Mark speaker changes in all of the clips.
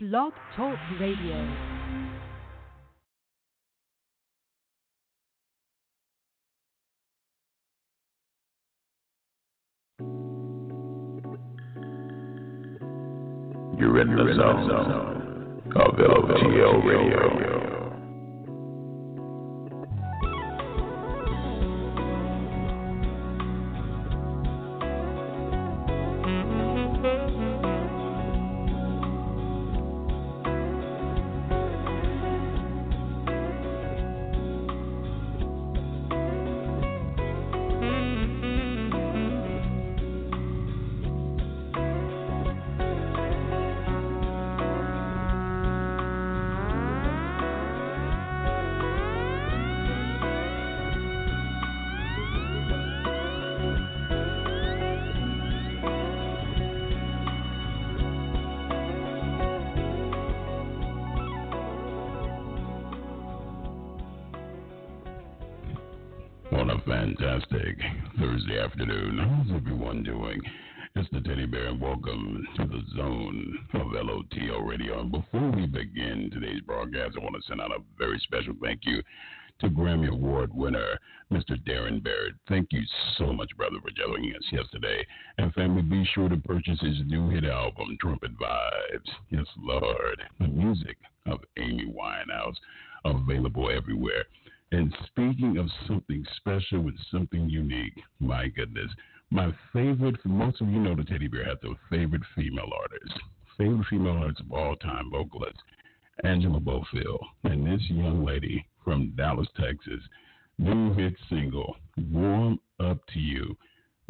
Speaker 1: Blog Talk Radio.
Speaker 2: You're in the zone of LOTL Radio. Send out a very special thank you to Grammy Award winner Mr. Darren Barrett. Thank you so much, brother, for joining us yesterday. And family, be sure to purchase his new hit album, Trumpet Vibes. Yes, Lord. The music of Amy Winehouse, available everywhere. And speaking of something special and something unique, my goodness, my favorite, most of you know the Teddy Bear has a favorite female artist, favorite female artist of all time, vocalist, Angela Bofill. And this young lady from Dallas, Texas, new hit single, Warm Up to You,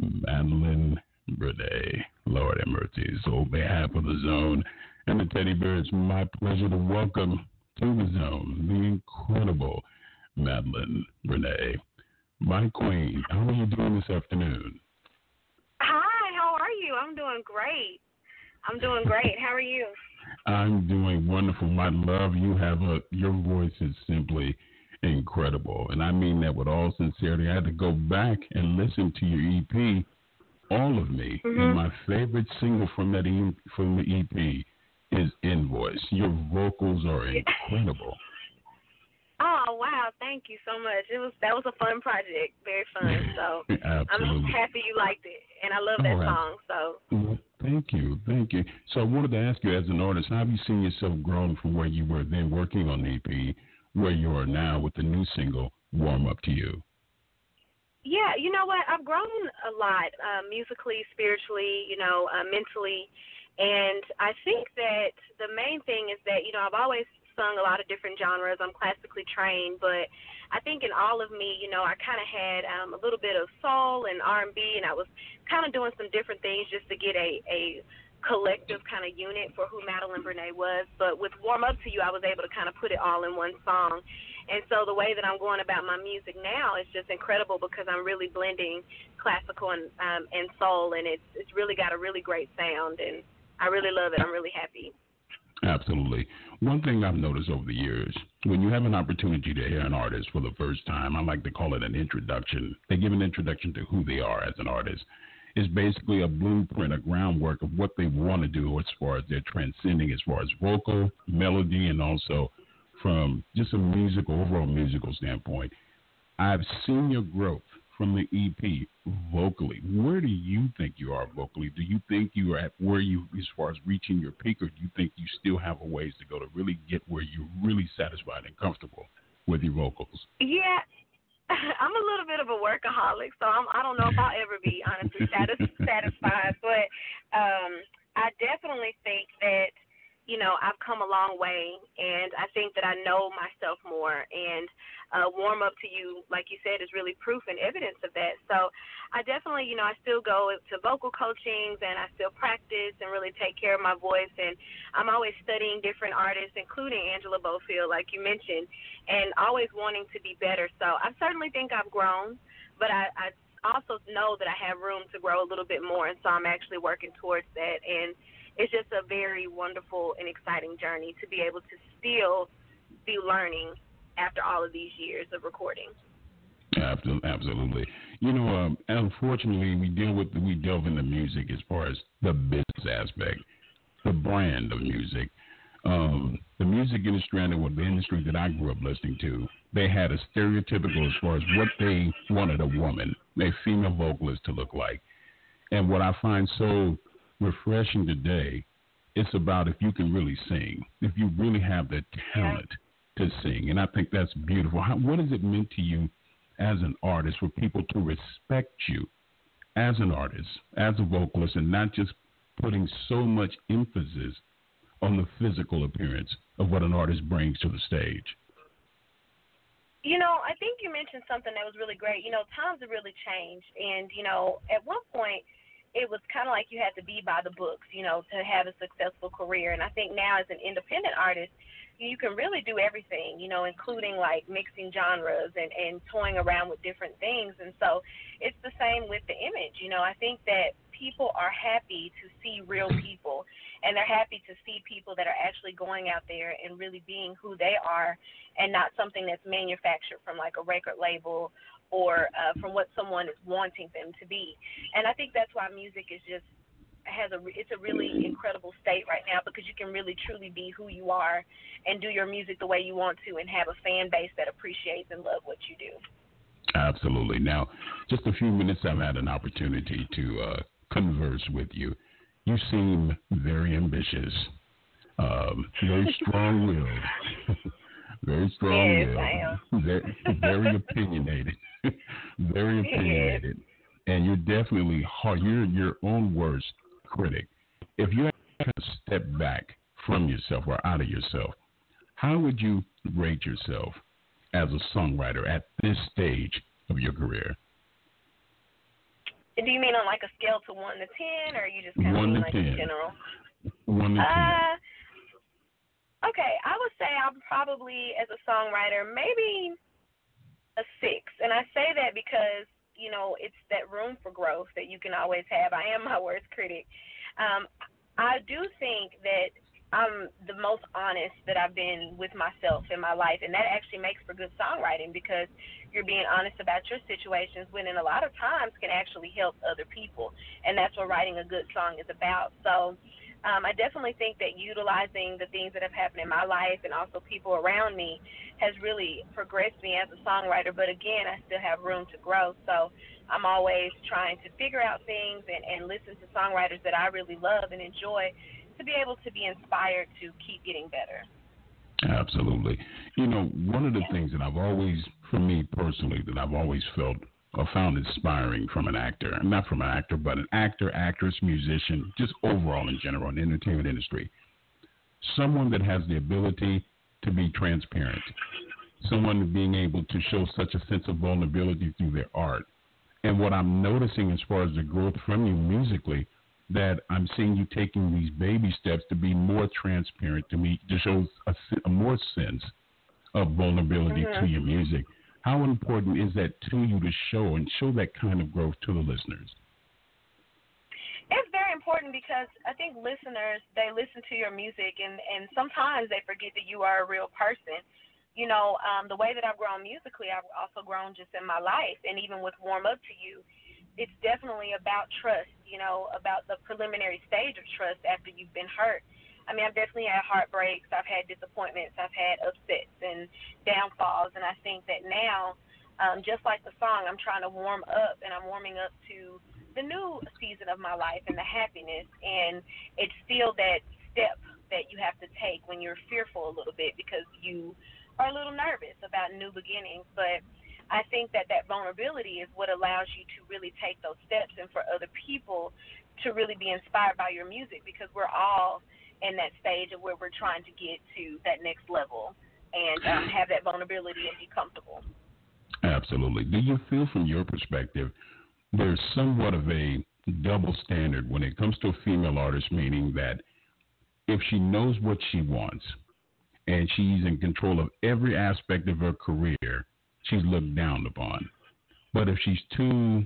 Speaker 2: Madelyn Brene. Lord have mercy. So, on behalf of the zone and Teddy Bear, it's my pleasure to welcome to the zone the incredible Madelyn Brene. My queen, how are you doing this afternoon?
Speaker 3: Hi, how are you? I'm doing great. I'm doing great. How are you?
Speaker 2: I'm doing wonderful. My love, you have a your voice is simply incredible, and I mean that with all sincerity. I had to go back and listen to your EP, All of Me,
Speaker 3: Mm-hmm.
Speaker 2: and my favorite single from that e- from the EP is Invoice. Your vocals are incredible.
Speaker 3: Oh wow, thank you so much. It was that was a fun project, very fun. So I'm happy you liked it, and I love that
Speaker 2: right.
Speaker 3: song. So
Speaker 2: Well, thank you, thank you. So I wanted to ask you, as an artist, how have you seen yourself grown from where you were then working on the EP, where you are now with the new single "Warm Up to You"?
Speaker 3: yeah, you know what? I've grown a lot um, musically, spiritually, you know, uh, mentally, and I think that the main thing is that you know I've always sung a lot of different genres. I'm classically trained, but I think in all of me, you know, I kind of had um, a little bit of soul and R&B, and I was kind of doing some different things just to get a a collective kind of unit for who Madelyn Brene was. But with Warm Up to You, I was able to kind of put it all in one song. And so the way that I'm going about my music now is just incredible because I'm really blending classical and um, and soul, and it's it's really got a really great sound, and I really love it. I'm really happy.
Speaker 2: Absolutely. One thing I've noticed over the years, when you have an opportunity to hear an artist for the first time, I like to call it an introduction. They give an introduction to who they are as an artist. It's basically a blueprint, a groundwork of what they want to do as far as they're transcending, as far as vocal, melody, and also from just a musical, overall musical standpoint. I've seen your growth from the EP vocally. Where do you think you are vocally? Do you think you are at where you, as far as reaching your peak, or do you think you still have a ways to go to really get where you're really satisfied and comfortable with your vocals?
Speaker 3: Yeah, I'm a little bit of a workaholic, so I'm, I don't know if I'll ever be honestly satis- satisfied. But um, I definitely think that you know I've come a long way, and I think that I know myself more. And uh, warm up to you, like you said, is really proof and evidence of that. So I definitely, you know, I still go to vocal coachings, and I still practice and really take care of my voice. And I'm always studying different artists, including Angela Bofill, like you mentioned and always wanting to be better. So I certainly think I've grown, but I, I also know that I have room to grow a little bit more, and so I'm actually working towards that. And it's just a very wonderful and exciting journey to be able to still be learning after all of these years of recording.
Speaker 2: Absolutely. You know, um, unfortunately, we deal with we delve into music as far as the business aspect, the brand of music. um, the music industry and the industry that I grew up listening to, they had a stereotypical as far as what they wanted a woman, a female vocalist, to look like. And what I find so refreshing today, it's about if you can really sing, if you really have the talent to sing. And I think that's beautiful. How, what has it meant to you as an artist for people to respect you as an artist, as a vocalist, and not just putting so much emphasis on the physical appearance of what an artist brings to the stage?
Speaker 3: You know, I think you mentioned something that was really great. You know, times have really changed, and you know, at one point, it was kind of like you had to be by the books, you know, to have a successful career. And I think now, as an independent artist, you can really do everything, you know, including like mixing genres and and toying around with different things. And so, it's the same with the image. You know, I think that people are happy to see real people and they're happy to see people that are actually going out there and really being who they are and not something that's manufactured from like a record label or uh, from what someone is wanting them to be. And I think that's why music is just has a it's a really incredible state right now because you can really truly be who you are and do your music the way you want to and have a fan base that appreciates and love what you do.
Speaker 2: Absolutely. Now, just a few minutes I've had an opportunity to uh, converse with you. You seem very ambitious, um, very strong willed, very strong willed, very, very opinionated, very opinionated, and you're definitely hard. You're your own worst critic. If you had to step back from yourself or out of yourself, how would you rate yourself as a songwriter at this stage of your career?
Speaker 3: Do you mean on like a scale to one to ten, or are you just kind of like 10. in general?
Speaker 2: One to uh, ten.
Speaker 3: Okay, I would say I'm probably as a songwriter maybe a six, and I say that because you know it's that room for growth that you can always have. I am my worst critic. Um, I do think that I'm the most honest that I've been with myself in my life, and that actually makes for good songwriting because you're being honest about your situations when in a lot of times can actually help other people, and that's what writing a good song is about. So um, I definitely think that utilizing the things that have happened in my life and also people around me has really progressed me as a songwriter. But again, I still have room to grow. So I'm always trying to figure out things and, and listen to songwriters that I really love and enjoy to be able to be inspired to keep getting better.
Speaker 2: Absolutely. You know, one of the things that I've always, for me personally, that I've always felt or found inspiring from an actor, not from an actor, but an actor, actress, musician, just overall in general in the entertainment industry, someone that has the ability to be transparent, someone being able to show such a sense of vulnerability through their art. And what I'm noticing as far as the growth from you musically that I'm seeing you taking these baby steps to be more transparent to me, to show a, a more sense of vulnerability mm-hmm. to your music. How important is that to you to show and show that kind of growth to the listeners?
Speaker 3: It's very important because I think listeners they listen to your music and and sometimes they forget that you are a real person. You know, um, the way that I've grown musically, I've also grown just in my life, and even with Warm Up to You, it's definitely about trust, you know, about the preliminary stage of trust after you've been hurt. I mean, I've definitely had heartbreaks, I've had disappointments, I've had upsets and downfalls, and I think that now, um, just like the song, I'm trying to warm up, and I'm warming up to the new season of my life and the happiness, and it's still that step that you have to take when you're fearful a little bit because you are a little nervous about new beginnings, but I think that that vulnerability is what allows you to really take those steps and for other people to really be inspired by your music because we're all in that stage of where we're trying to get to that next level and um, have that vulnerability and be comfortable.
Speaker 2: Absolutely. Do you feel from your perspective there's somewhat of a double standard when it comes to a female artist, meaning that if she knows what she wants and she's in control of every aspect of her career, she's looked down upon. But if she's too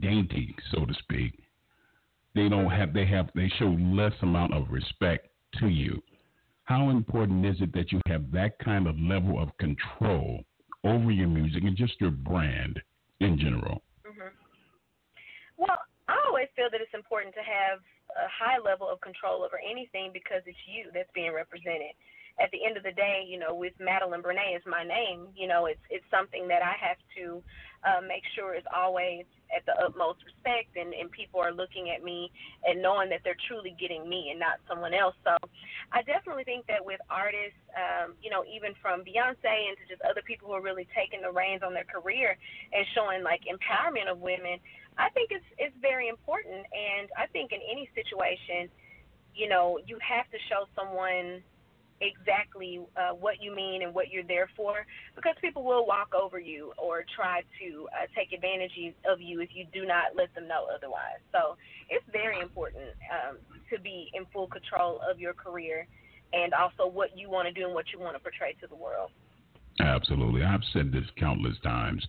Speaker 2: dainty, so to speak, they don't have they have they show less amount of respect to you. How important is it that you have that kind of level of control over your music and just your brand in general?
Speaker 3: Mm-hmm. Well, I always feel that it's important to have a high level of control over anything because it's you that's being represented at the end of the day, you know, with Madelyn Brene is my name, you know, it's it's something that I have to uh, make sure it's always at the utmost respect and, and people are looking at me and knowing that they're truly getting me and not someone else. So I definitely think that with artists, um, you know, even from Beyonce and to just other people who are really taking the reins on their career and showing like empowerment of women, I think it's it's very important and I think in any situation, you know, you have to show someone exactly uh, what you mean and what you're there for because people will walk over you or try to uh, take advantage of you if you do not let them know otherwise. So it's very important um, to be in full control of your career and also what you want to do and what you want to portray to the world.
Speaker 2: Absolutely. I've said this countless times.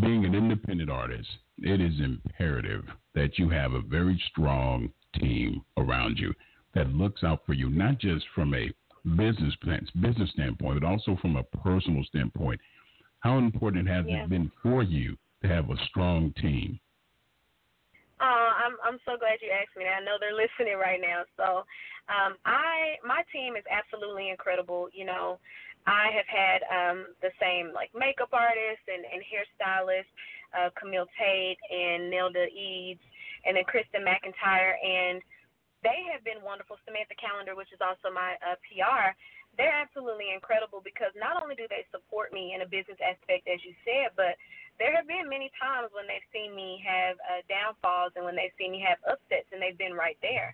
Speaker 2: Being an independent artist, it is imperative that you have a very strong team around you that looks out for you, not just from a business plans, business standpoint, but also from a personal standpoint. How important has yeah. it been for you to have a strong team?
Speaker 3: Uh, I'm I'm so glad you asked me. I know they're listening right now. So, um, I my team is absolutely incredible. You know, I have had um, the same like makeup artist and, and hairstylist, uh, Camille Tate and Nelda Eads, and then Kristen McIntyre and they have been wonderful. Samantha Calendar, which is also my uh, PR, they're absolutely incredible because not only do they support me in a business aspect, as you said, but there have been many times when they've seen me have uh, downfalls and when they've seen me have upsets, and they've been right there.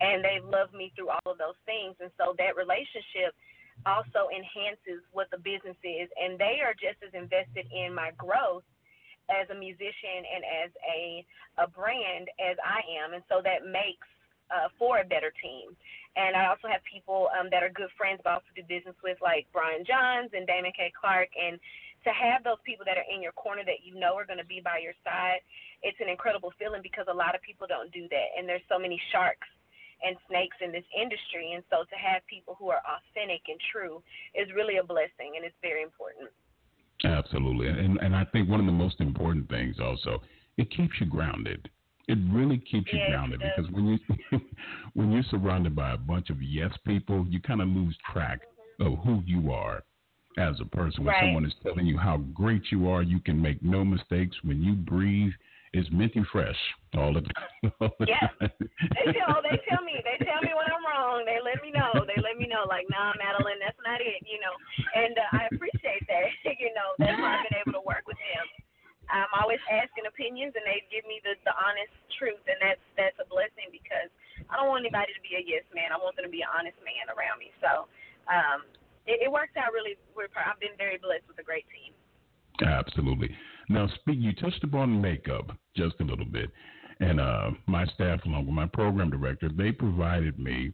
Speaker 3: And they've loved me through all of those things. And so that relationship also enhances what the business is. And they are just as invested in my growth as a musician and as a, a brand as I am. And so that makes uh, for a better team. And I also have people um, that are good friends, but also do business with, like Brian Johns and Damon K. Clark. And to have those people that are in your corner that you know are going to be by your side, it's an incredible feeling because a lot of people don't do that. And there's so many sharks and snakes in this industry. And so to have people who are authentic and true is really a blessing, and it's very important.
Speaker 2: Absolutely. And, and I think one of the most important things also, it keeps you grounded it really keeps you grounded because when you when you're surrounded by a bunch of yes people, you kind of lose track of who you are as a person. When
Speaker 3: right.
Speaker 2: someone is telling you how great you are, you can make no mistakes. When you breathe, it's minty fresh all the time.
Speaker 3: All the yeah, time. they tell they tell me they tell me when I'm wrong. They let me know. They let me know like, nah, Madelyn, that's not it. You know, and uh, I appreciate that. you know, that's why I've been I'm always asking opinions, and they give me the the honest truth, and that's that's a blessing because I don't want anybody to be a yes man. I want them to be an honest man around me. So um, it, it works out really. Well. I've been very blessed with a great team.
Speaker 2: Absolutely. Now, speak. You touched upon makeup just a little bit, and uh, my staff, along with my program director, they provided me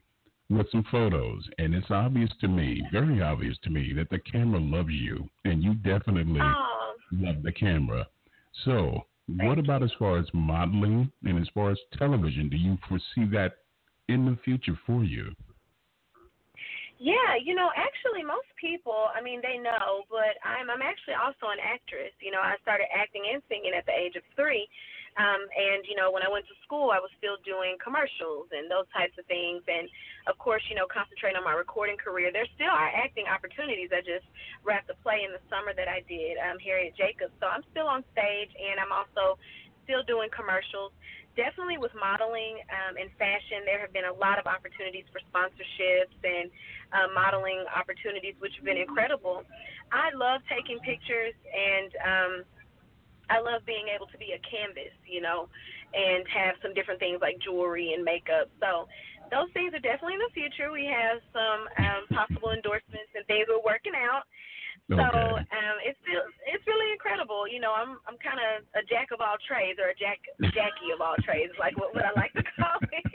Speaker 2: with some photos, and it's obvious to me, very obvious to me, that the camera loves you, and you definitely
Speaker 3: oh.
Speaker 2: love the camera. So, what about as far as modeling and as far as television? Do you foresee that in the future for you?
Speaker 3: Yeah, you know, actually, most people, I mean, they know, but I'm I'm actually also an actress. You know, I started acting and singing at the age of three, um, and you know, when I went to school, I was still doing commercials and those types of things. And of course, you know, concentrating on my recording career. There still are acting opportunities. I just wrapped a play in the summer that I did, um, Harriet Jacobs. So I'm still on stage, and I'm also still doing commercials. Definitely with modeling um, and fashion, there have been a lot of opportunities for sponsorships and uh, modeling opportunities, which have been incredible. I love taking pictures and um, I love being able to be a canvas, you know, and have some different things like jewelry and makeup. So those things are definitely in the future. We have some um, possible endorsements and things we're working out.
Speaker 2: Okay.
Speaker 3: So um, it's still it's really incredible. You know, I'm I'm kind of a jack of all trades or a jack Jackie of all trades, like what, what I like to call it.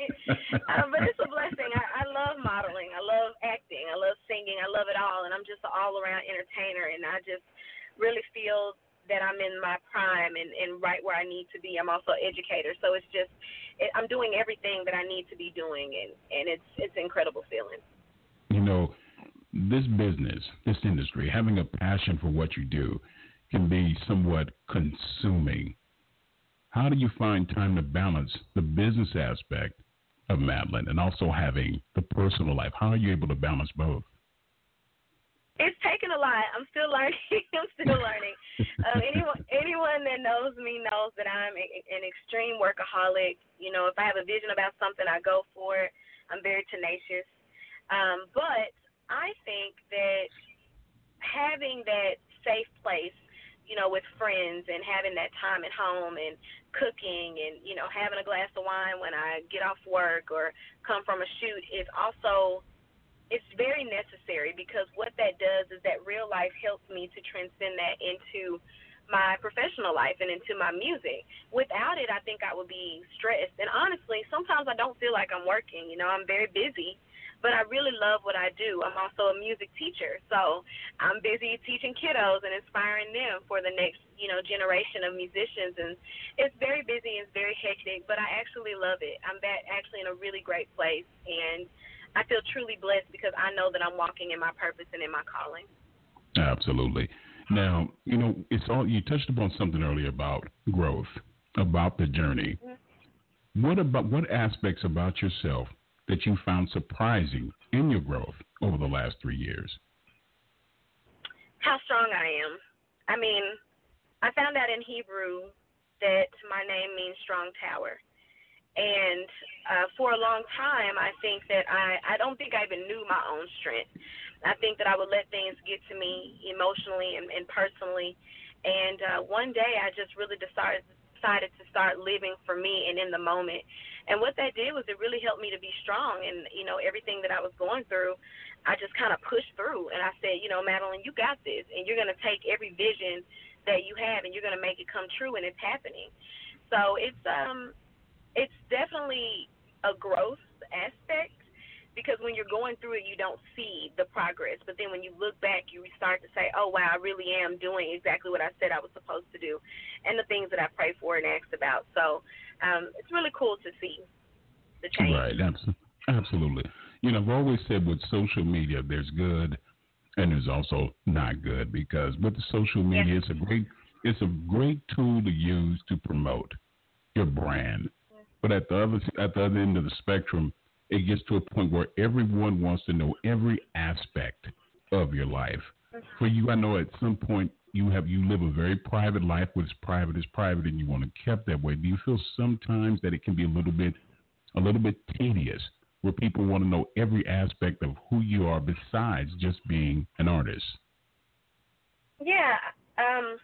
Speaker 3: um, but it's a blessing. I, I love modeling. I love acting. I love singing. I love it all, and I'm just an all around entertainer. And I just really feel that I'm in my prime and, and right where I need to be. I'm also an educator, so it's just it, I'm doing everything that I need to be doing, and and it's it's an incredible feeling.
Speaker 2: You know, this business, this industry, having a passion for what you do can be somewhat consuming. How do you find time to balance the business aspect of Madelyn and also having the personal life? How are you able to balance both?
Speaker 3: It's taken lot. I'm still learning. I'm still learning. um, anyone anyone that knows me knows that I'm a, an extreme workaholic. You know, if I have a vision about something, I go for it. I'm very tenacious. Um, but I think that having that safe place, you know, with friends and having that time at home and cooking and you know having a glass of wine when I get off work or come from a shoot is also it's very necessary because what that does is that real life helps me to transcend that into my professional life and into my music. Without it, I think I would be stressed. And honestly, sometimes I don't feel like I'm working. You know, I'm very busy, but I really love what I do. I'm also a music teacher, so I'm busy teaching kiddos and inspiring them for the next, you know, generation of musicians. And it's very busy and it's very hectic, but I actually love it. I'm back actually in a really great place and I feel truly blessed because I know that I'm walking in my purpose and in my calling.
Speaker 2: Absolutely. Now, you know, it's all you touched upon something earlier about growth, about the journey. Mm-hmm. What about what aspects about yourself that you found surprising in your growth over the last three years?
Speaker 3: How strong I am. I mean, I found out in Hebrew that my name means strong tower. And uh, for a long time, I think that I, I don't think I even knew my own strength. I think that I would let things get to me emotionally and, and personally. And uh, one day I just really decided, decided to start living for me and in the moment. And what that did was it really helped me to be strong. And, you know, everything that I was going through, I just kind of pushed through. And I said, you know, Madelyn, you got this. And you're going to take every vision that you have and you're going to make it come true. And it's happening. So it's, um, it's definitely a growth aspect because when you're going through it, you don't see the progress. But then when you look back, you start to say, "Oh wow, I really am doing exactly what I said I was supposed to do," and the things that I prayed for and asked about. So um, it's really cool to see the change.
Speaker 2: Right, absolutely. You know, I've always said with social media, there's good and there's also not good because with the social media, yes. it's a great it's a great tool to use to promote your brand but at the other at the other end of the spectrum, it gets to a point where everyone wants to know every aspect of your life. For you, I know at some point you have you live a very private life. What's private is private, and you want to keep that way. Do you feel sometimes that it can be a little bit a little bit tedious, where people want to know every aspect of who you are besides just being an artist?
Speaker 3: Yeah. Um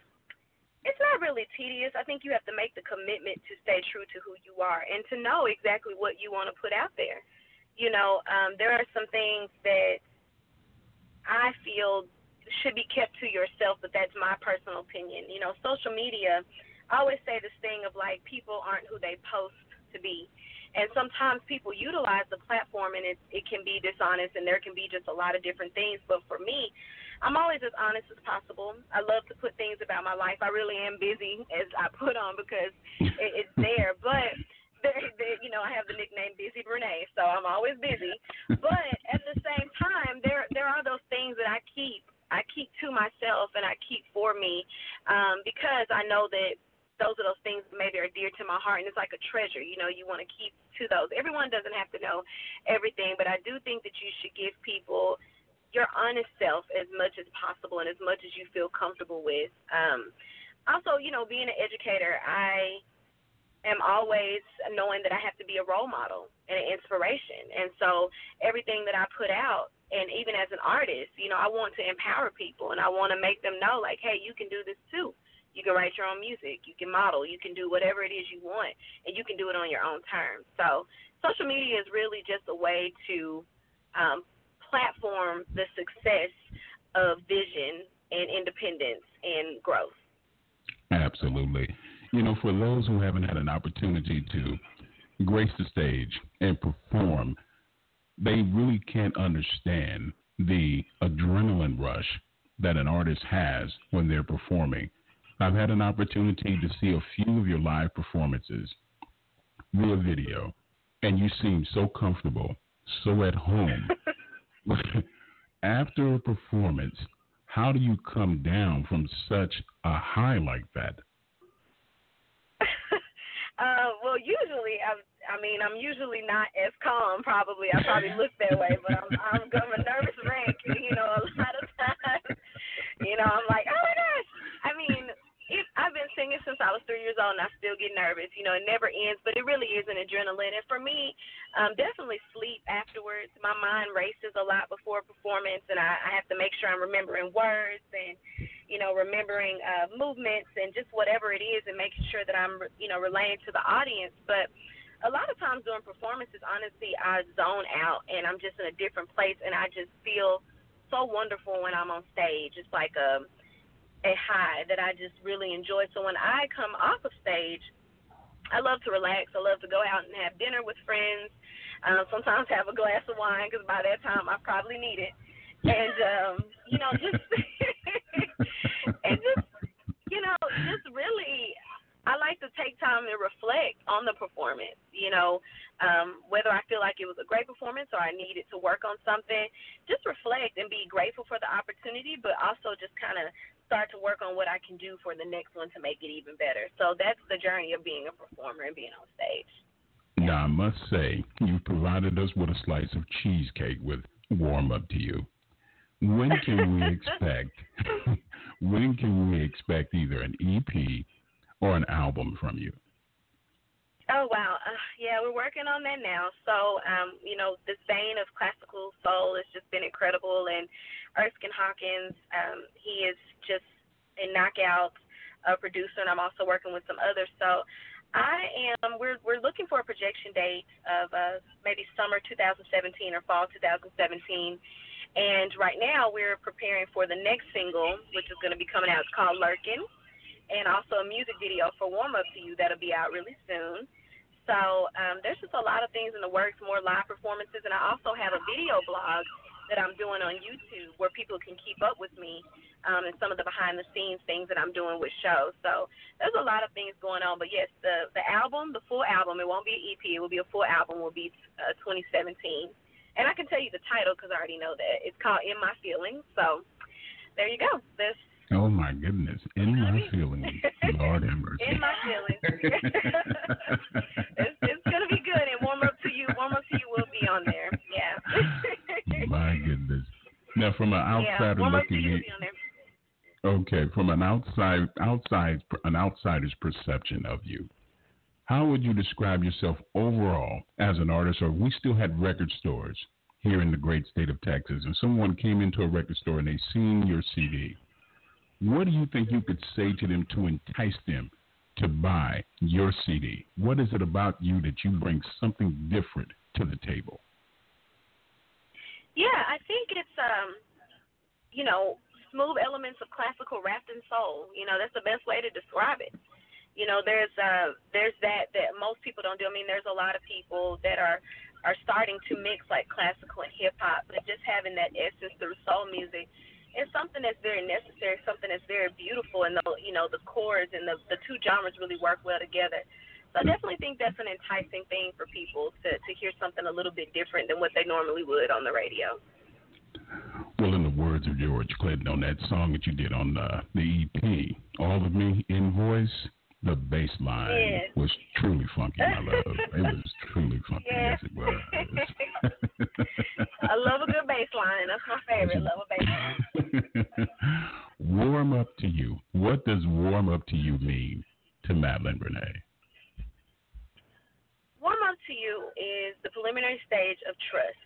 Speaker 3: it's not really tedious. I think you have to make the commitment to stay true to who you are and to know exactly what you want to put out there. You know, um, there are some things that I feel should be kept to yourself, but that's my personal opinion. You know, social media, I always say this thing of like people aren't who they post to be. And sometimes people utilize the platform and it it can be dishonest and there can be just a lot of different things. But for me, I'm always as honest as possible. I love to put things about my life. I really am busy as I put on because it, it's there. But there, there, you know, I have the nickname Busy Renee, so I'm always busy. But at the same time, there there are those things that I keep I keep to myself and I keep for me um, because I know that those are those things that maybe are dear to my heart and it's like a treasure you know you want to keep to those everyone doesn't have to know everything but i do think that you should give people your honest self as much as possible and as much as you feel comfortable with. Um, also, you know, being an educator, I am always knowing that I have to be a role model and an inspiration. And so everything that I put out, and even as an artist, you know, I want to empower people and I want to make them know, like, hey, you can do this too. You can write your own music, you can model, you can do whatever it is you want, and you can do it on your own terms. So social media is really just a way to um, platform the success of vision and independence and growth.
Speaker 2: Absolutely. You know, for those who haven't had an opportunity to grace the stage and perform, they really can't understand the adrenaline rush that an artist has when they're performing. I've had an opportunity to see a few of your live performances via video, and you seem so comfortable, so at home. after a performance, how do you come down from such a high like that?
Speaker 3: uh, well, usually, I've, I mean, I'm usually not as calm. Probably, I probably look that way, but I'm I'm, I'm a nervous wreck. You know, a lot of times, you know, I'm like, oh my gosh. I mean, it, I've been singing since I was three years old, and I still get nervous. You know, it never ends, but it really is an adrenaline. And for me, um, definitely sleep afterwards. My mind races a lot before a performance, and I, I have to make sure I'm remembering words and, you know, remembering uh, movements and just whatever it is, and making sure that I'm, you know, relaying to the audience. But a lot of times during performances, honestly, I zone out and I'm just in a different place, and I just feel so wonderful when I'm on stage. It's like a a high that I just really enjoy. So when I come off of stage, I love to relax. I love to go out and have dinner with friends. Um, sometimes have a glass of wine because by that time I probably need it. And um, you know, just and just you know, just really I like to take time and reflect on the performance. You know, um, whether I feel like it was a great performance or I needed to work on something, just reflect and be grateful for the opportunity, but also just kind of start to work on what I can do for the next one to make it even better. So that's the journey of being a performer and being on stage.
Speaker 2: Now, I must say, you provided us with a slice of cheesecake with warm up to you. When can we expect? when can we expect either an EP or an album from you?
Speaker 3: Oh wow, uh, yeah, we're working on that now. So, um, you know, this vein of classical soul has just been incredible, and Erskine Hawkins, um, he is just a knockout uh, producer, and I'm also working with some others. So, I am. We're we're looking for a projection date of uh, maybe summer 2017 or fall 2017. And right now, we're preparing for the next single, which is going to be coming out. It's called Lurkin and also a music video for Warm Up to You that'll be out really soon. So um, there's just a lot of things in the works, more live performances, and I also have a video blog that I'm doing on YouTube where people can keep up with me um, and some of the behind the scenes things that I'm doing with shows. So there's a lot of things going on. But yes, the the album, the full album, it won't be an EP. It will be a full album. Will be uh, 2017, and I can tell you the title because I already know that it's called In My Feelings. So there you go. This
Speaker 2: Oh my goodness! In my feelings, Oh, Lord have mercy.
Speaker 3: In my feelings. it's, it's gonna be good. And warm up to you. Warm up to you will be on there. Yeah.
Speaker 2: my goodness. Now, from an outsider
Speaker 3: yeah,
Speaker 2: looking in, okay, from an outside outside an outsider's perception of you, how would you describe yourself overall as an artist? Or we still had record stores here in the great state of Texas, and someone came into a record store and they seen your CD what do you think you could say to them to entice them to buy your CD? What is it about you that you bring something different to the table?
Speaker 3: Yeah, I think it's um, you know, smooth elements of classical wrapped in soul. You know, that's the best way to describe it. You know, there's uh there's that that most people don't do. I mean, there's a lot of people that are are starting to mix like classical and hip hop, but just having that essence through soul music it's something that's very necessary, something that's very beautiful, and the you know the chords and the the two genres really work well together. So I definitely think that's an enticing thing for people to to hear something a little bit different than what they normally would on the radio.
Speaker 2: Well, in the words of George Clinton on that song that you did on uh, the EP, "All of Me" in voice, the bass line
Speaker 3: yes.
Speaker 2: was truly funky, my love. it was truly funky.
Speaker 3: Yes,
Speaker 2: yes it was.
Speaker 3: I love a good bass line. That's my favorite. Love a bass line.
Speaker 2: warm up to you. What does warm up to you mean to Madelyn Brene?
Speaker 3: Warm up to you is the preliminary stage of trust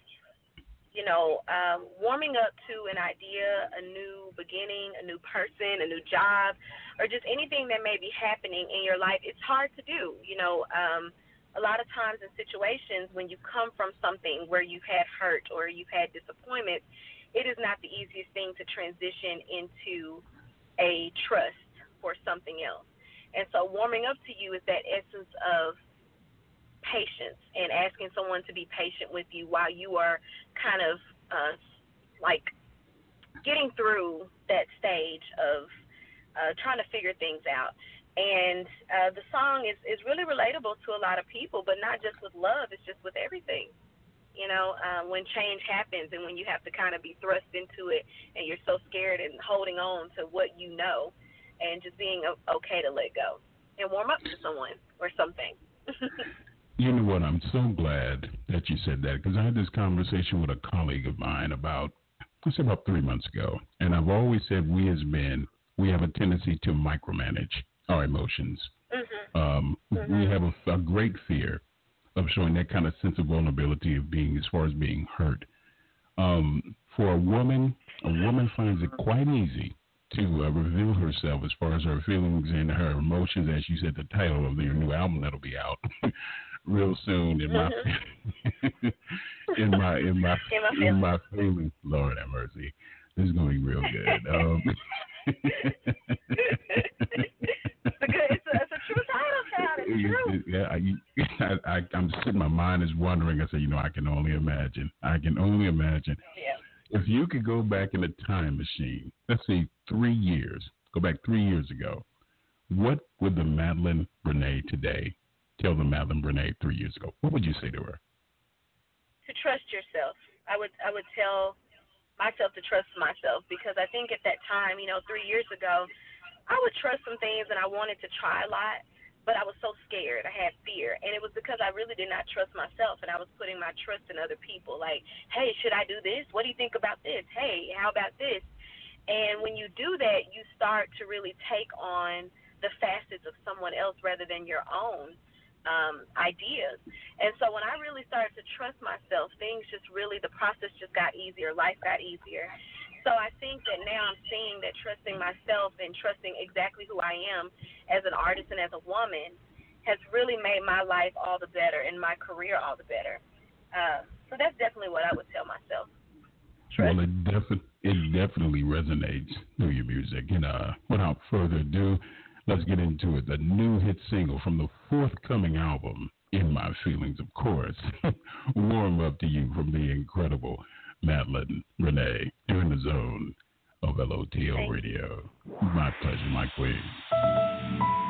Speaker 3: you know, um, warming up to an idea, a new beginning, a new person, a new job, or just anything that may be happening in your life, it's hard to do. You know, um, a lot of times in situations when you come from something where you've had hurt or you've had disappointment, it is not the easiest thing to transition into a trust for something else. And so, warming up to you is that essence of patience and asking someone to be patient with you while you are kind of uh, like getting through that stage of uh, trying to figure things out. And uh, the song is, is really relatable to a lot of people, but not just with love, it's just with everything. You know, um, when change happens and when you have to kind of be thrust into it and you're so scared and holding on to what you know and just being okay to let go and warm up to someone or something.
Speaker 2: You know what? I'm so glad that you said that because I had this conversation with a colleague of mine about, I say about three months ago, and I've always said we as men we have a tendency to micromanage our emotions.
Speaker 3: Mm-hmm.
Speaker 2: Um,
Speaker 3: mm-hmm.
Speaker 2: We have a, a, great fear of showing that kind of sense of vulnerability of being, as far as being hurt. Um, for a woman, a woman finds it quite easy to uh, reveal herself as far as her feelings and her emotions, as you said, the title of your new album that'll be out real soon. In my,
Speaker 3: mm-hmm.
Speaker 2: in my, in my,
Speaker 3: in
Speaker 2: my feelings. Lord have mercy. This is going to be real good. Um,
Speaker 3: it's, a good, it's, a, it's a true title, child. It's true.
Speaker 2: Yeah, I, I, I'm sitting. My mind is wondering. I say, you know, I can only imagine. I can only imagine.
Speaker 3: Yeah.
Speaker 2: If you could go back in a time machine, let's say three years, go back three years ago, what would the Madelyn Brene today tell the Madelyn Brene three years ago? What would you say to her?
Speaker 3: To trust yourself. I would I would tell myself to trust myself because I think at that time, you know, three years ago, I would trust some things and I wanted to try a lot, but I was so scared. I had fear. And it was because I really did not trust myself and I was putting my trust in other people. Like, hey, should I do this? What do you think about this? Hey, how about this? And when you do that, you start to really take on the facets of someone else rather than your own um, ideas. And so when I really started to trust myself, things just really, the process just got easier. Life got easier. So I think that now I'm seeing that trusting myself and trusting exactly who I am as an artist and as a woman has really made my life all the better and my career all the better. Um, so that's definitely what I would tell myself.
Speaker 2: Well, it, defi- it definitely resonates through your music. And uh, without further ado, Let's get into it. The new hit single from the forthcoming album, In My Feelings, of course. Warm up to you from the incredible Madelyn Brene. You're in the zone of LOTL Radio. My pleasure, my queen.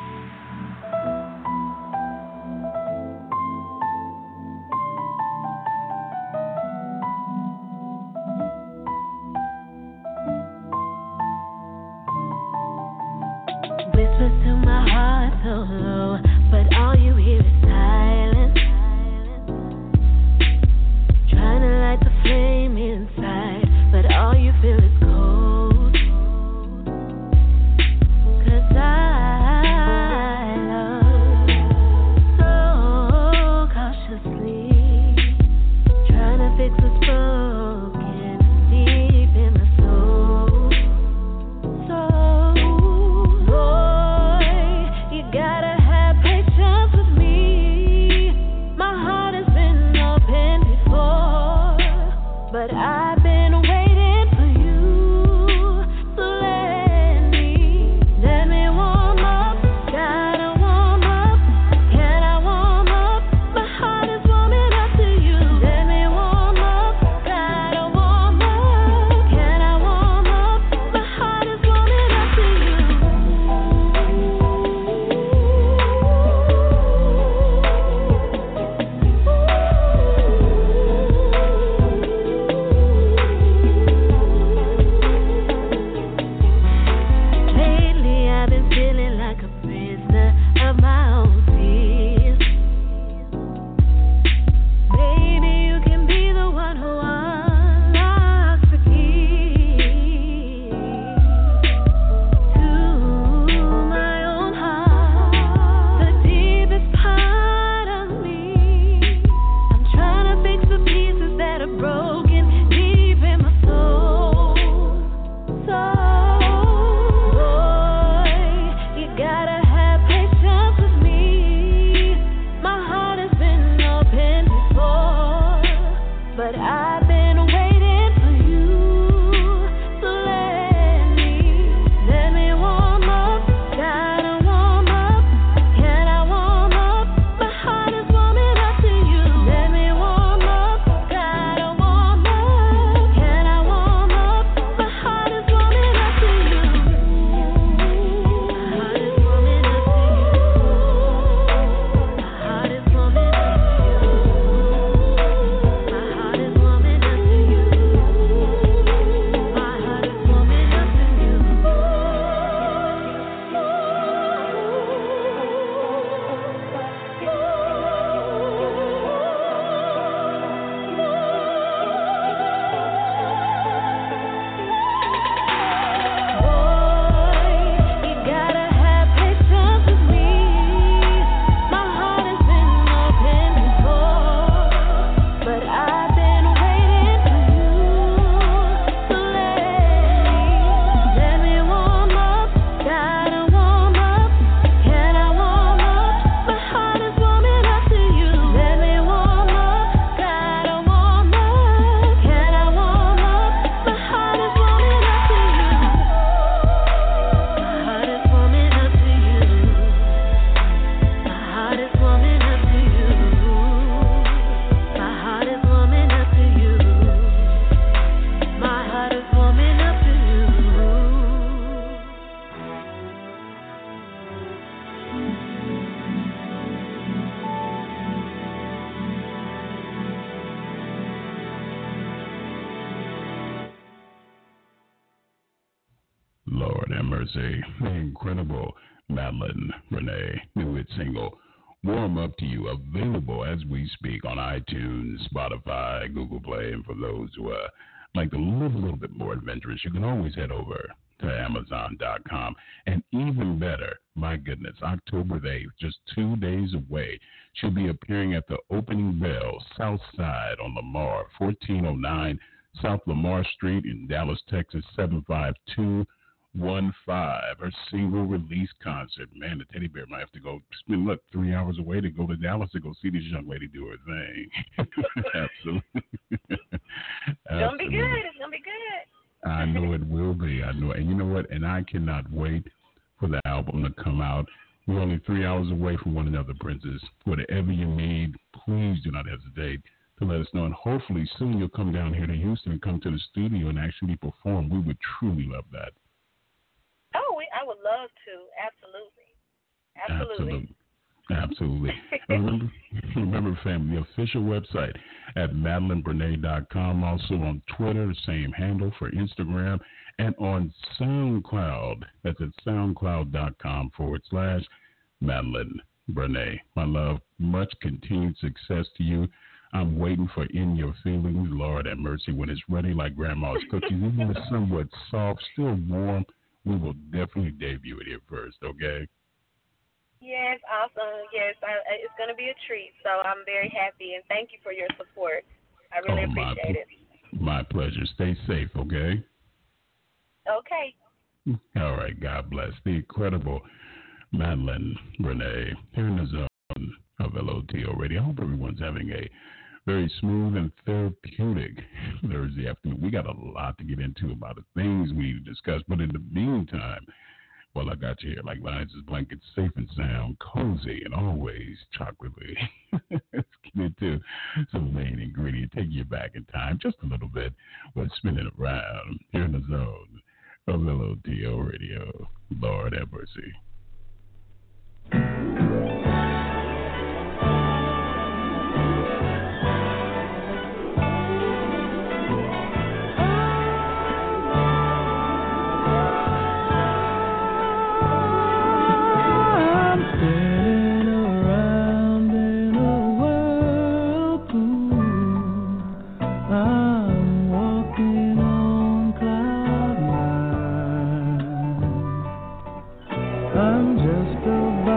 Speaker 4: You
Speaker 2: can always head over to Amazon.com. And even better, my goodness, October the 8th, just two days away, she'll be appearing at the Opening Bell South Side on Lamar, 1409 South Lamar Street in Dallas, Texas, 75215. Her single release concert. Man, the teddy bear might have to go spend, look, three hours away to go to Dallas to go see this young lady do her thing. Absolutely.
Speaker 3: To be good. It's going to be good.
Speaker 2: I know it will be. I know. And you know what? And I cannot wait for the album to come out. We're only three hours away from one another, Princess. Whatever you need, please do not hesitate to let us know. And hopefully soon you'll come down here to Houston and come to the studio and actually perform. We would truly love that.
Speaker 3: Oh, we, I would love to. Absolutely.
Speaker 2: Absolutely. Absolutely. Remember, remember, family, the official website at MadelynBrene.com. Also on Twitter, same handle for Instagram, and on SoundCloud. That's at SoundCloud.com forward slash Madelyn Brene. My love, much continued success to you. I'm waiting for In Your Feelings, Lord have mercy, when it's ready like Grandma's cookies, even if somewhat soft, still warm. We will definitely debut it here first, okay?
Speaker 3: Yes, awesome. Yes, I, it's going to be a treat. So I'm very happy and thank you for your support. I really
Speaker 2: oh,
Speaker 3: appreciate
Speaker 2: it. My pleasure. Stay safe, okay?
Speaker 3: Okay.
Speaker 2: All right. God bless. The incredible Madelyn Brene here in the zone of LOTL Radio. I hope everyone's having a very smooth and therapeutic Thursday afternoon. We got a lot to get into about the things we need to discuss, but in the meantime, well, I got you here like Linus' blanket, safe and sound, cozy, and always chocolatey. Let's get into some main ingredient. Take you back in time just a little bit. We're spinning around here in the zone of LOTL Radio. Lord have mercy.
Speaker 4: just a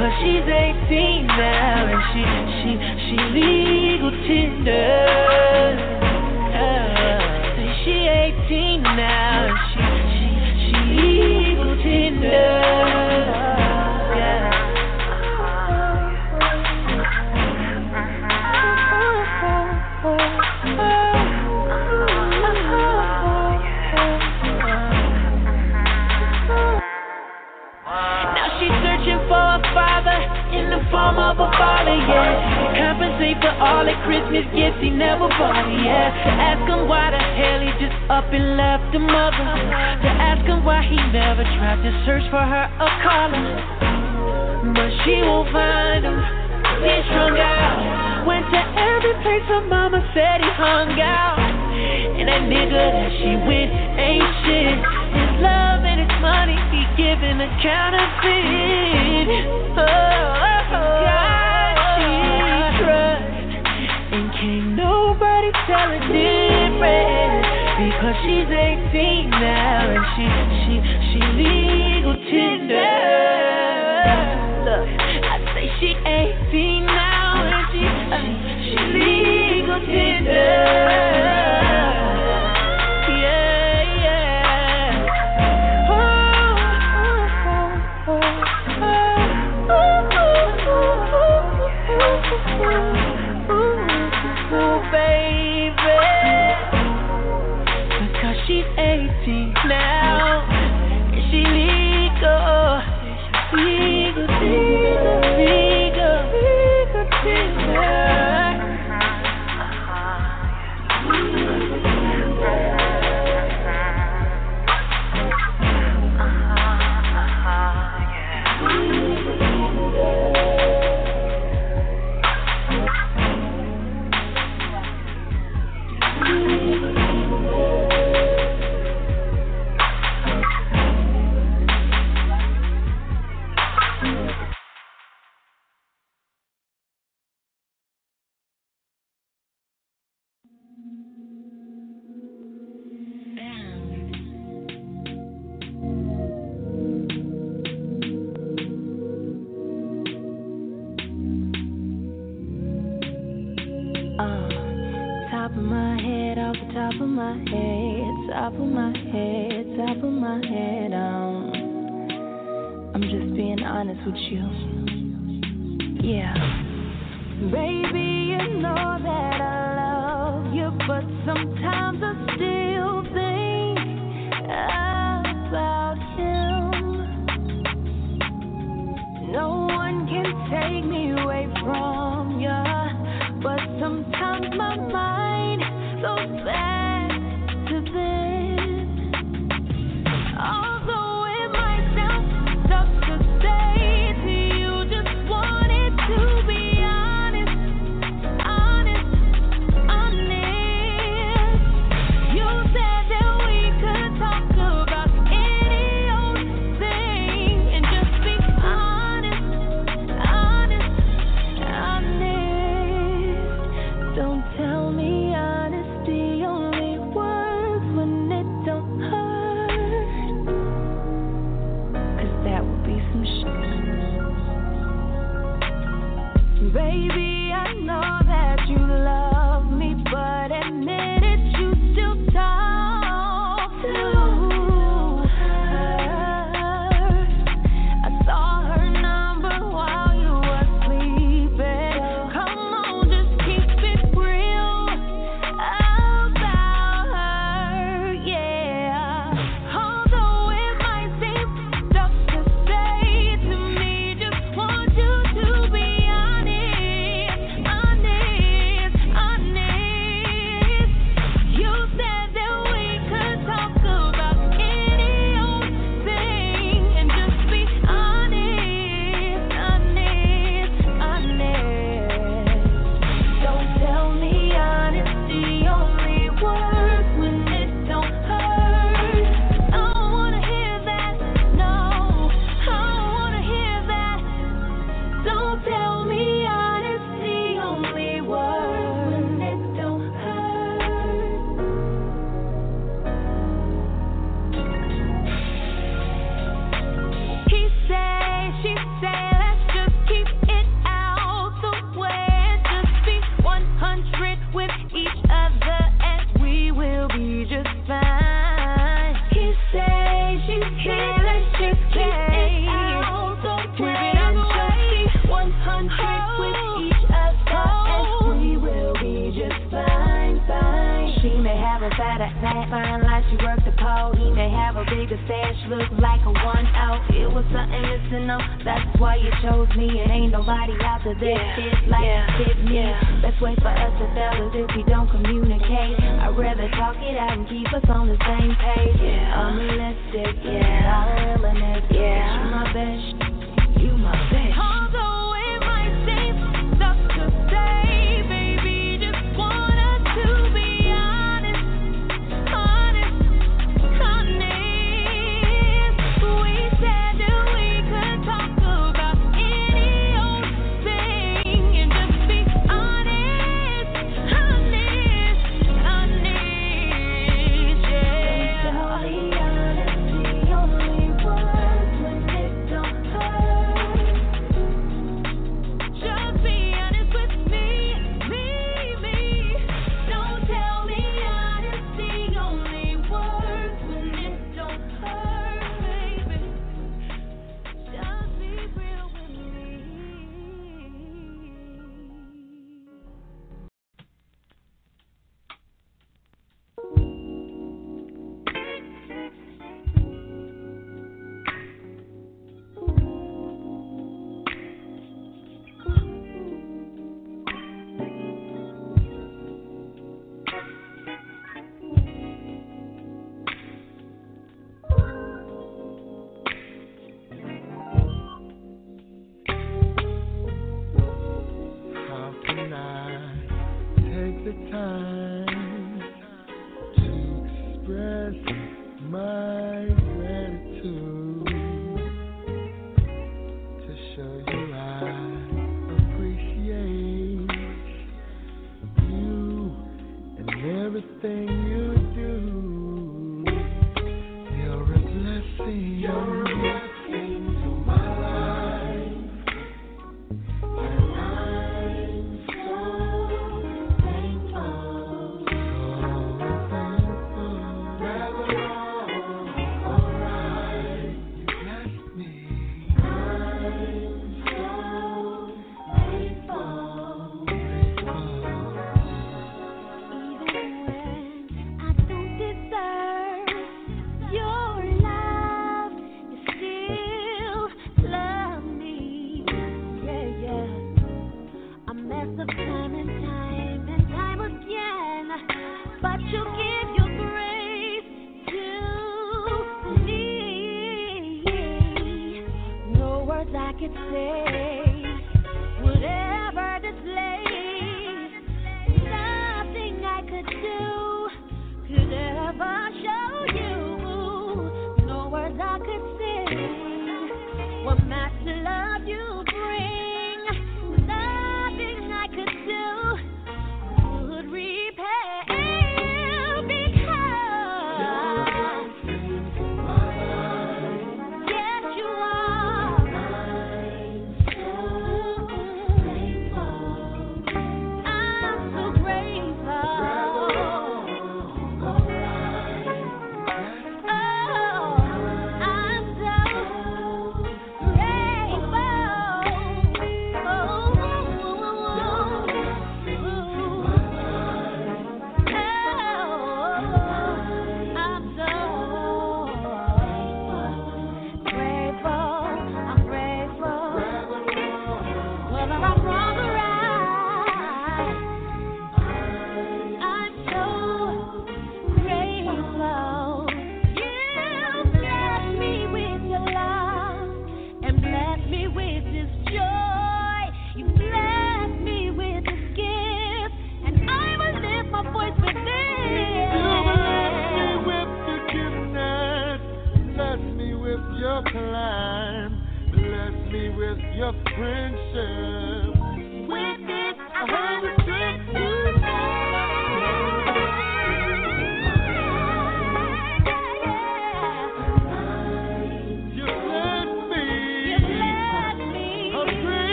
Speaker 4: Because she's 18 now and she she she legal tender. Uh, she 18 now a father, yeah. Compensate for all the Christmas gifts he never bought, yeah. Ask him why the hell he just up and left the mother. To ask him why he never tried to search for her a caller. But she won't find him. He's strung out. Went to every place her mama said he hung out. And that nigga that she with ain't shit. Money he giving a counterfeit. Oh, oh, oh. God she trust. And can't nobody tell her different. Because she's 18 now and she, she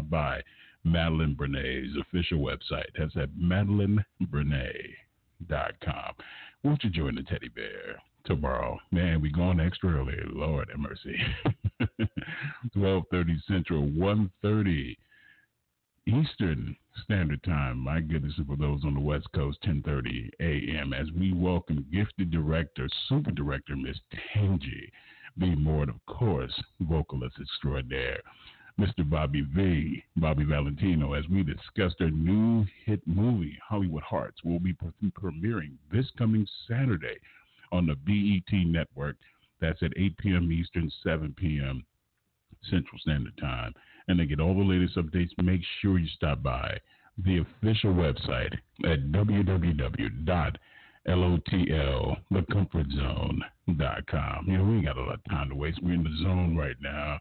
Speaker 2: stop by Madelyn Brene's official website. That's at madelynbrene.com. Won't you join the teddy bear tomorrow? Man, we going extra early. Lord have mercy. 1230 Central, 130 Eastern Standard Time. My goodness, for those on the West Coast, 10:30 a.m. As we welcome gifted director, super director, Miss Tangi B. Moore, of course, vocalist extraordinaire. Mr. Bobby V, Bobby Valentino, as we discussed their new hit movie, Hollywood Hearts, will be premiering this coming Saturday on the BET network. That's at 8 p.m. Eastern, 7 p.m. Central Standard Time. And to get all the latest updates, make sure you stop by the official website at www.lotlthecomfortzone.com. You know, we ain't got a lot of time to waste. We're in the zone right now.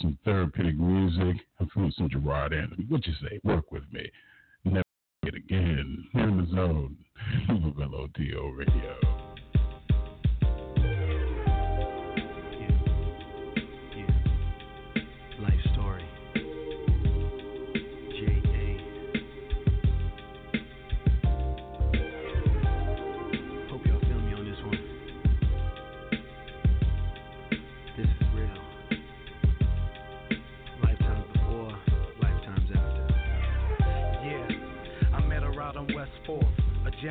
Speaker 2: Some therapeutic music. I'm feeling some Gerard Anderson. What you say? Work with me. Never get again. Here in the zone of LOTL Radio.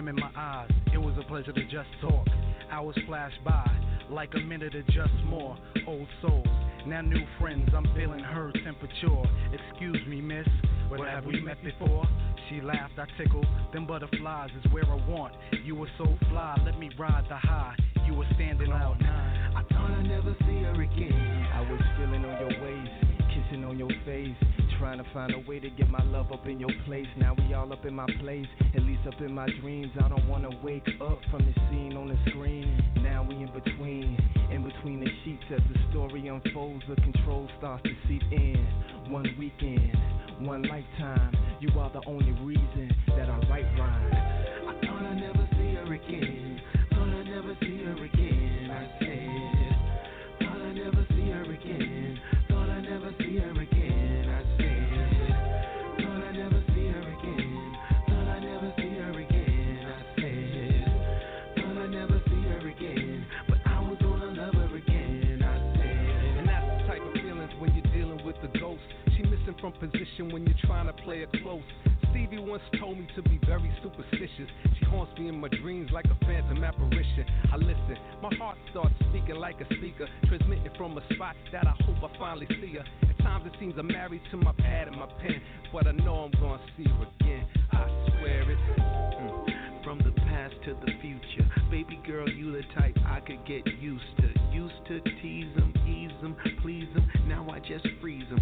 Speaker 5: Gem in my eyes. It was a pleasure to just talk. Hours flash by like a minute or just more. Old souls, now new friends. I'm feeling her temperature. Excuse me, miss, but have we met before? She laughed, I tickled. Them butterflies is where I want. You were so fly, let me ride the high. You were standing out. I thought I'd never see her again. I was feeling on your waist, kissing on your face Trying to find a way to get my love up in your place. Now we all up in my place, at least up in my dreams. I don't wanna wake up from the scene on the screen. Now we in between, in between the sheets as the story unfolds. The control starts to seep in. One weekend, one lifetime. You are the only reason that I write rhymes. I thought I'd never see her again. From position when you're trying to play it close. Stevie once told me to be very superstitious. She haunts me in my dreams like a phantom apparition. I listen, my heart starts speaking like a speaker, transmitting from a spot that I hope I finally see her. At times it seems I'm married to my pad and my pen, but I know I'm gonna see her again. I swear it. Mm. From the past to the future, baby girl, you the type I could get used to. Used to tease them, ease them, please them. Now I just freeze them,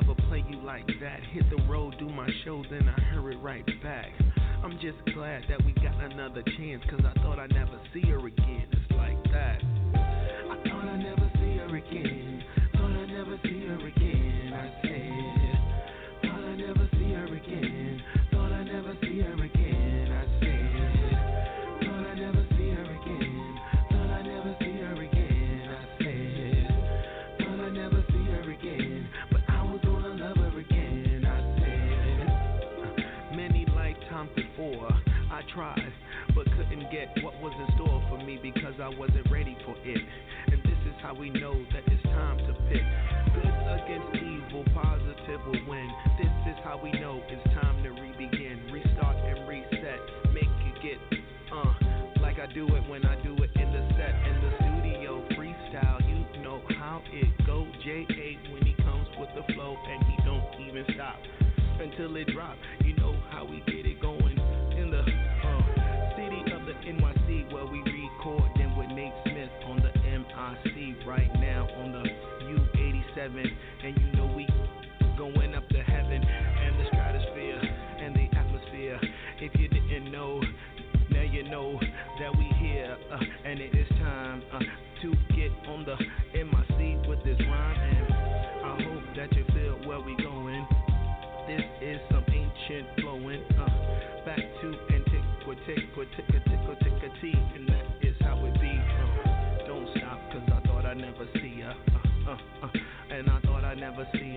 Speaker 5: never play you like that. Hit the road, do my show, then I hurry right back. I'm just glad that we got another chance, cause I thought I'd never see her again. Tried, but couldn't get what was in store for me because I wasn't ready for it. And this is how we know that it's time to pick good against evil, positive will win. This is how we know it's time to re-begin, restart and reset, make it get uh like I do it when I do it in the set in the studio freestyle. You know how it go. J8 when he comes with the flow and he don't even stop until it drop. You know how we get it going U87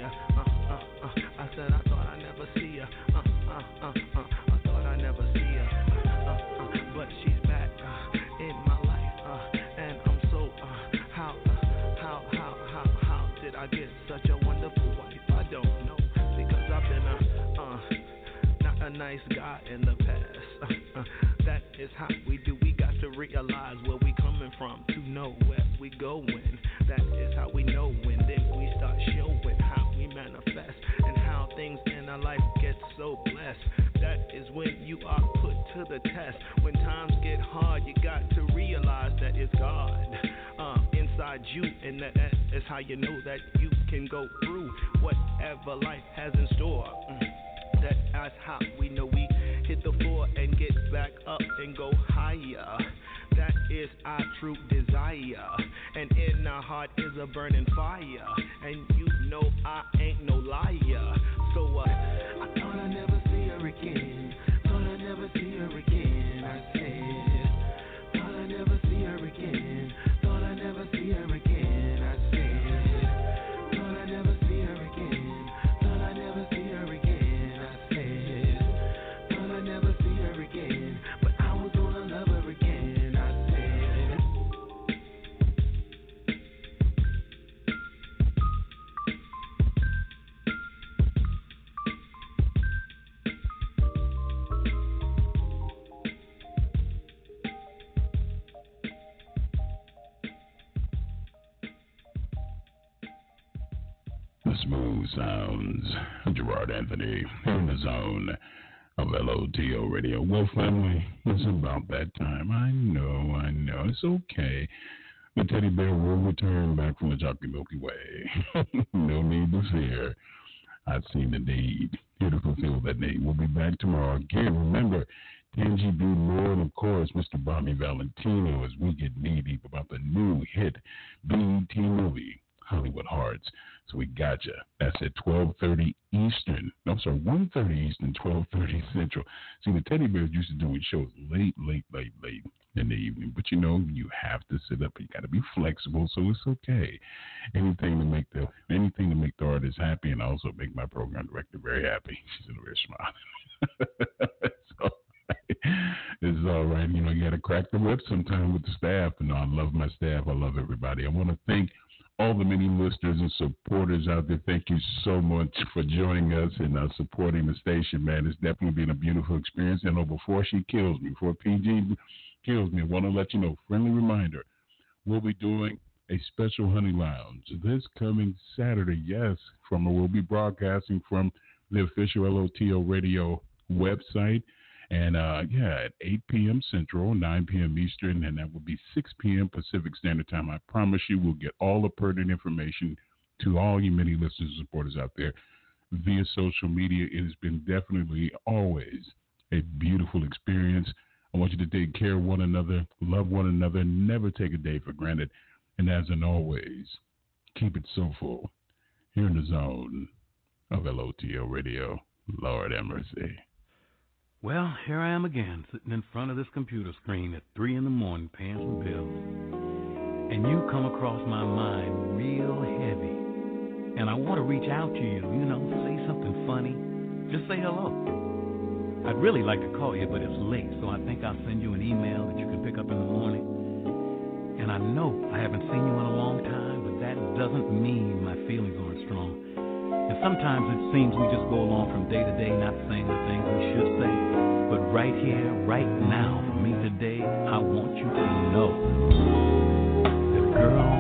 Speaker 5: Uh, uh, uh, I said I thought I'd never see ya. Uh, uh, uh, uh, I thought I'd never see ya. Uh, uh, uh, but she's back uh, in my life, uh, and I'm so uh, how, uh, how, how, how, how did I get such a wonderful wife? I don't know because I've been a uh, not a nice guy in the past. Uh, uh, that is how we do. We got to realize are put to the test. When times get hard, you got to realize that it's God uh, inside you, and that, that is how you know that you can go through whatever life has in store. Mm. That that's how we know we hit the floor and get back up and go higher. That is our true desire, and in our heart is a burning fire. And you know I ain't no liar, so uh, I thought I'd never see her again.
Speaker 2: Anthony in hmm. the zone of LOTL Radio. Well, family, it's about that time. I know, I know. It's okay. The teddy bear will return back from the Jockey Milky Way. no need to fear. I've seen the need. Here to fulfill that need. We'll be back tomorrow. Again, remember, Tangi B. Moore and, of course, Mr. Bobby Valentino as we get knee deep about the new hit BET movie, Hollywood Hearts. We got you. That's at 12:30 Eastern. No, I'm sorry, 1:30 Eastern, 12:30 Central. See, the Teddy Bears used to doing shows late, late, late, late in the evening. But you know, you have to sit up. You got to be flexible, so it's okay. Anything to make the anything to make the artist happy, and also make my program director very happy. She's in a very smile. so, it's all right. You know, you got to crack the whip sometime with the staff. And I love my staff. I love everybody. I want to thank all the many listeners and supporters out there. Thank you so much for joining us and uh, supporting the station, man. It's definitely been a beautiful experience. And oh, before she kills me, before PG kills me, I want to let you know, friendly reminder, we'll be doing a special honey lounge this coming Saturday. Yes, from we'll be broadcasting from the official LOTL radio website. And uh, yeah, at 8 p.m. Central, 9 p.m. Eastern, and that will be 6 p.m. Pacific Standard Time. I promise you, we'll get all the pertinent information to all you many listeners and supporters out there via social media. It has been definitely always a beautiful experience. I want you to take care of one another, love one another, never take a day for granted. And as in always, keep it soulful here in the zone of LOTL Radio. Lord have mercy.
Speaker 6: Well, here I am again, sitting in front of this computer screen at 3 in the morning paying some bills. And you come across my mind real heavy. And I want to reach out to you, you know, say something funny. Just say hello. I'd really like to call you, but it's late, so I think I'll send you an email that you can pick up in the morning. And I know I haven't seen you in a long time, but that doesn't mean my feelings aren't strong. And sometimes it seems we just go along from day to day not saying the things we should say. But right here, right now, for me today, I want you to know that, girl,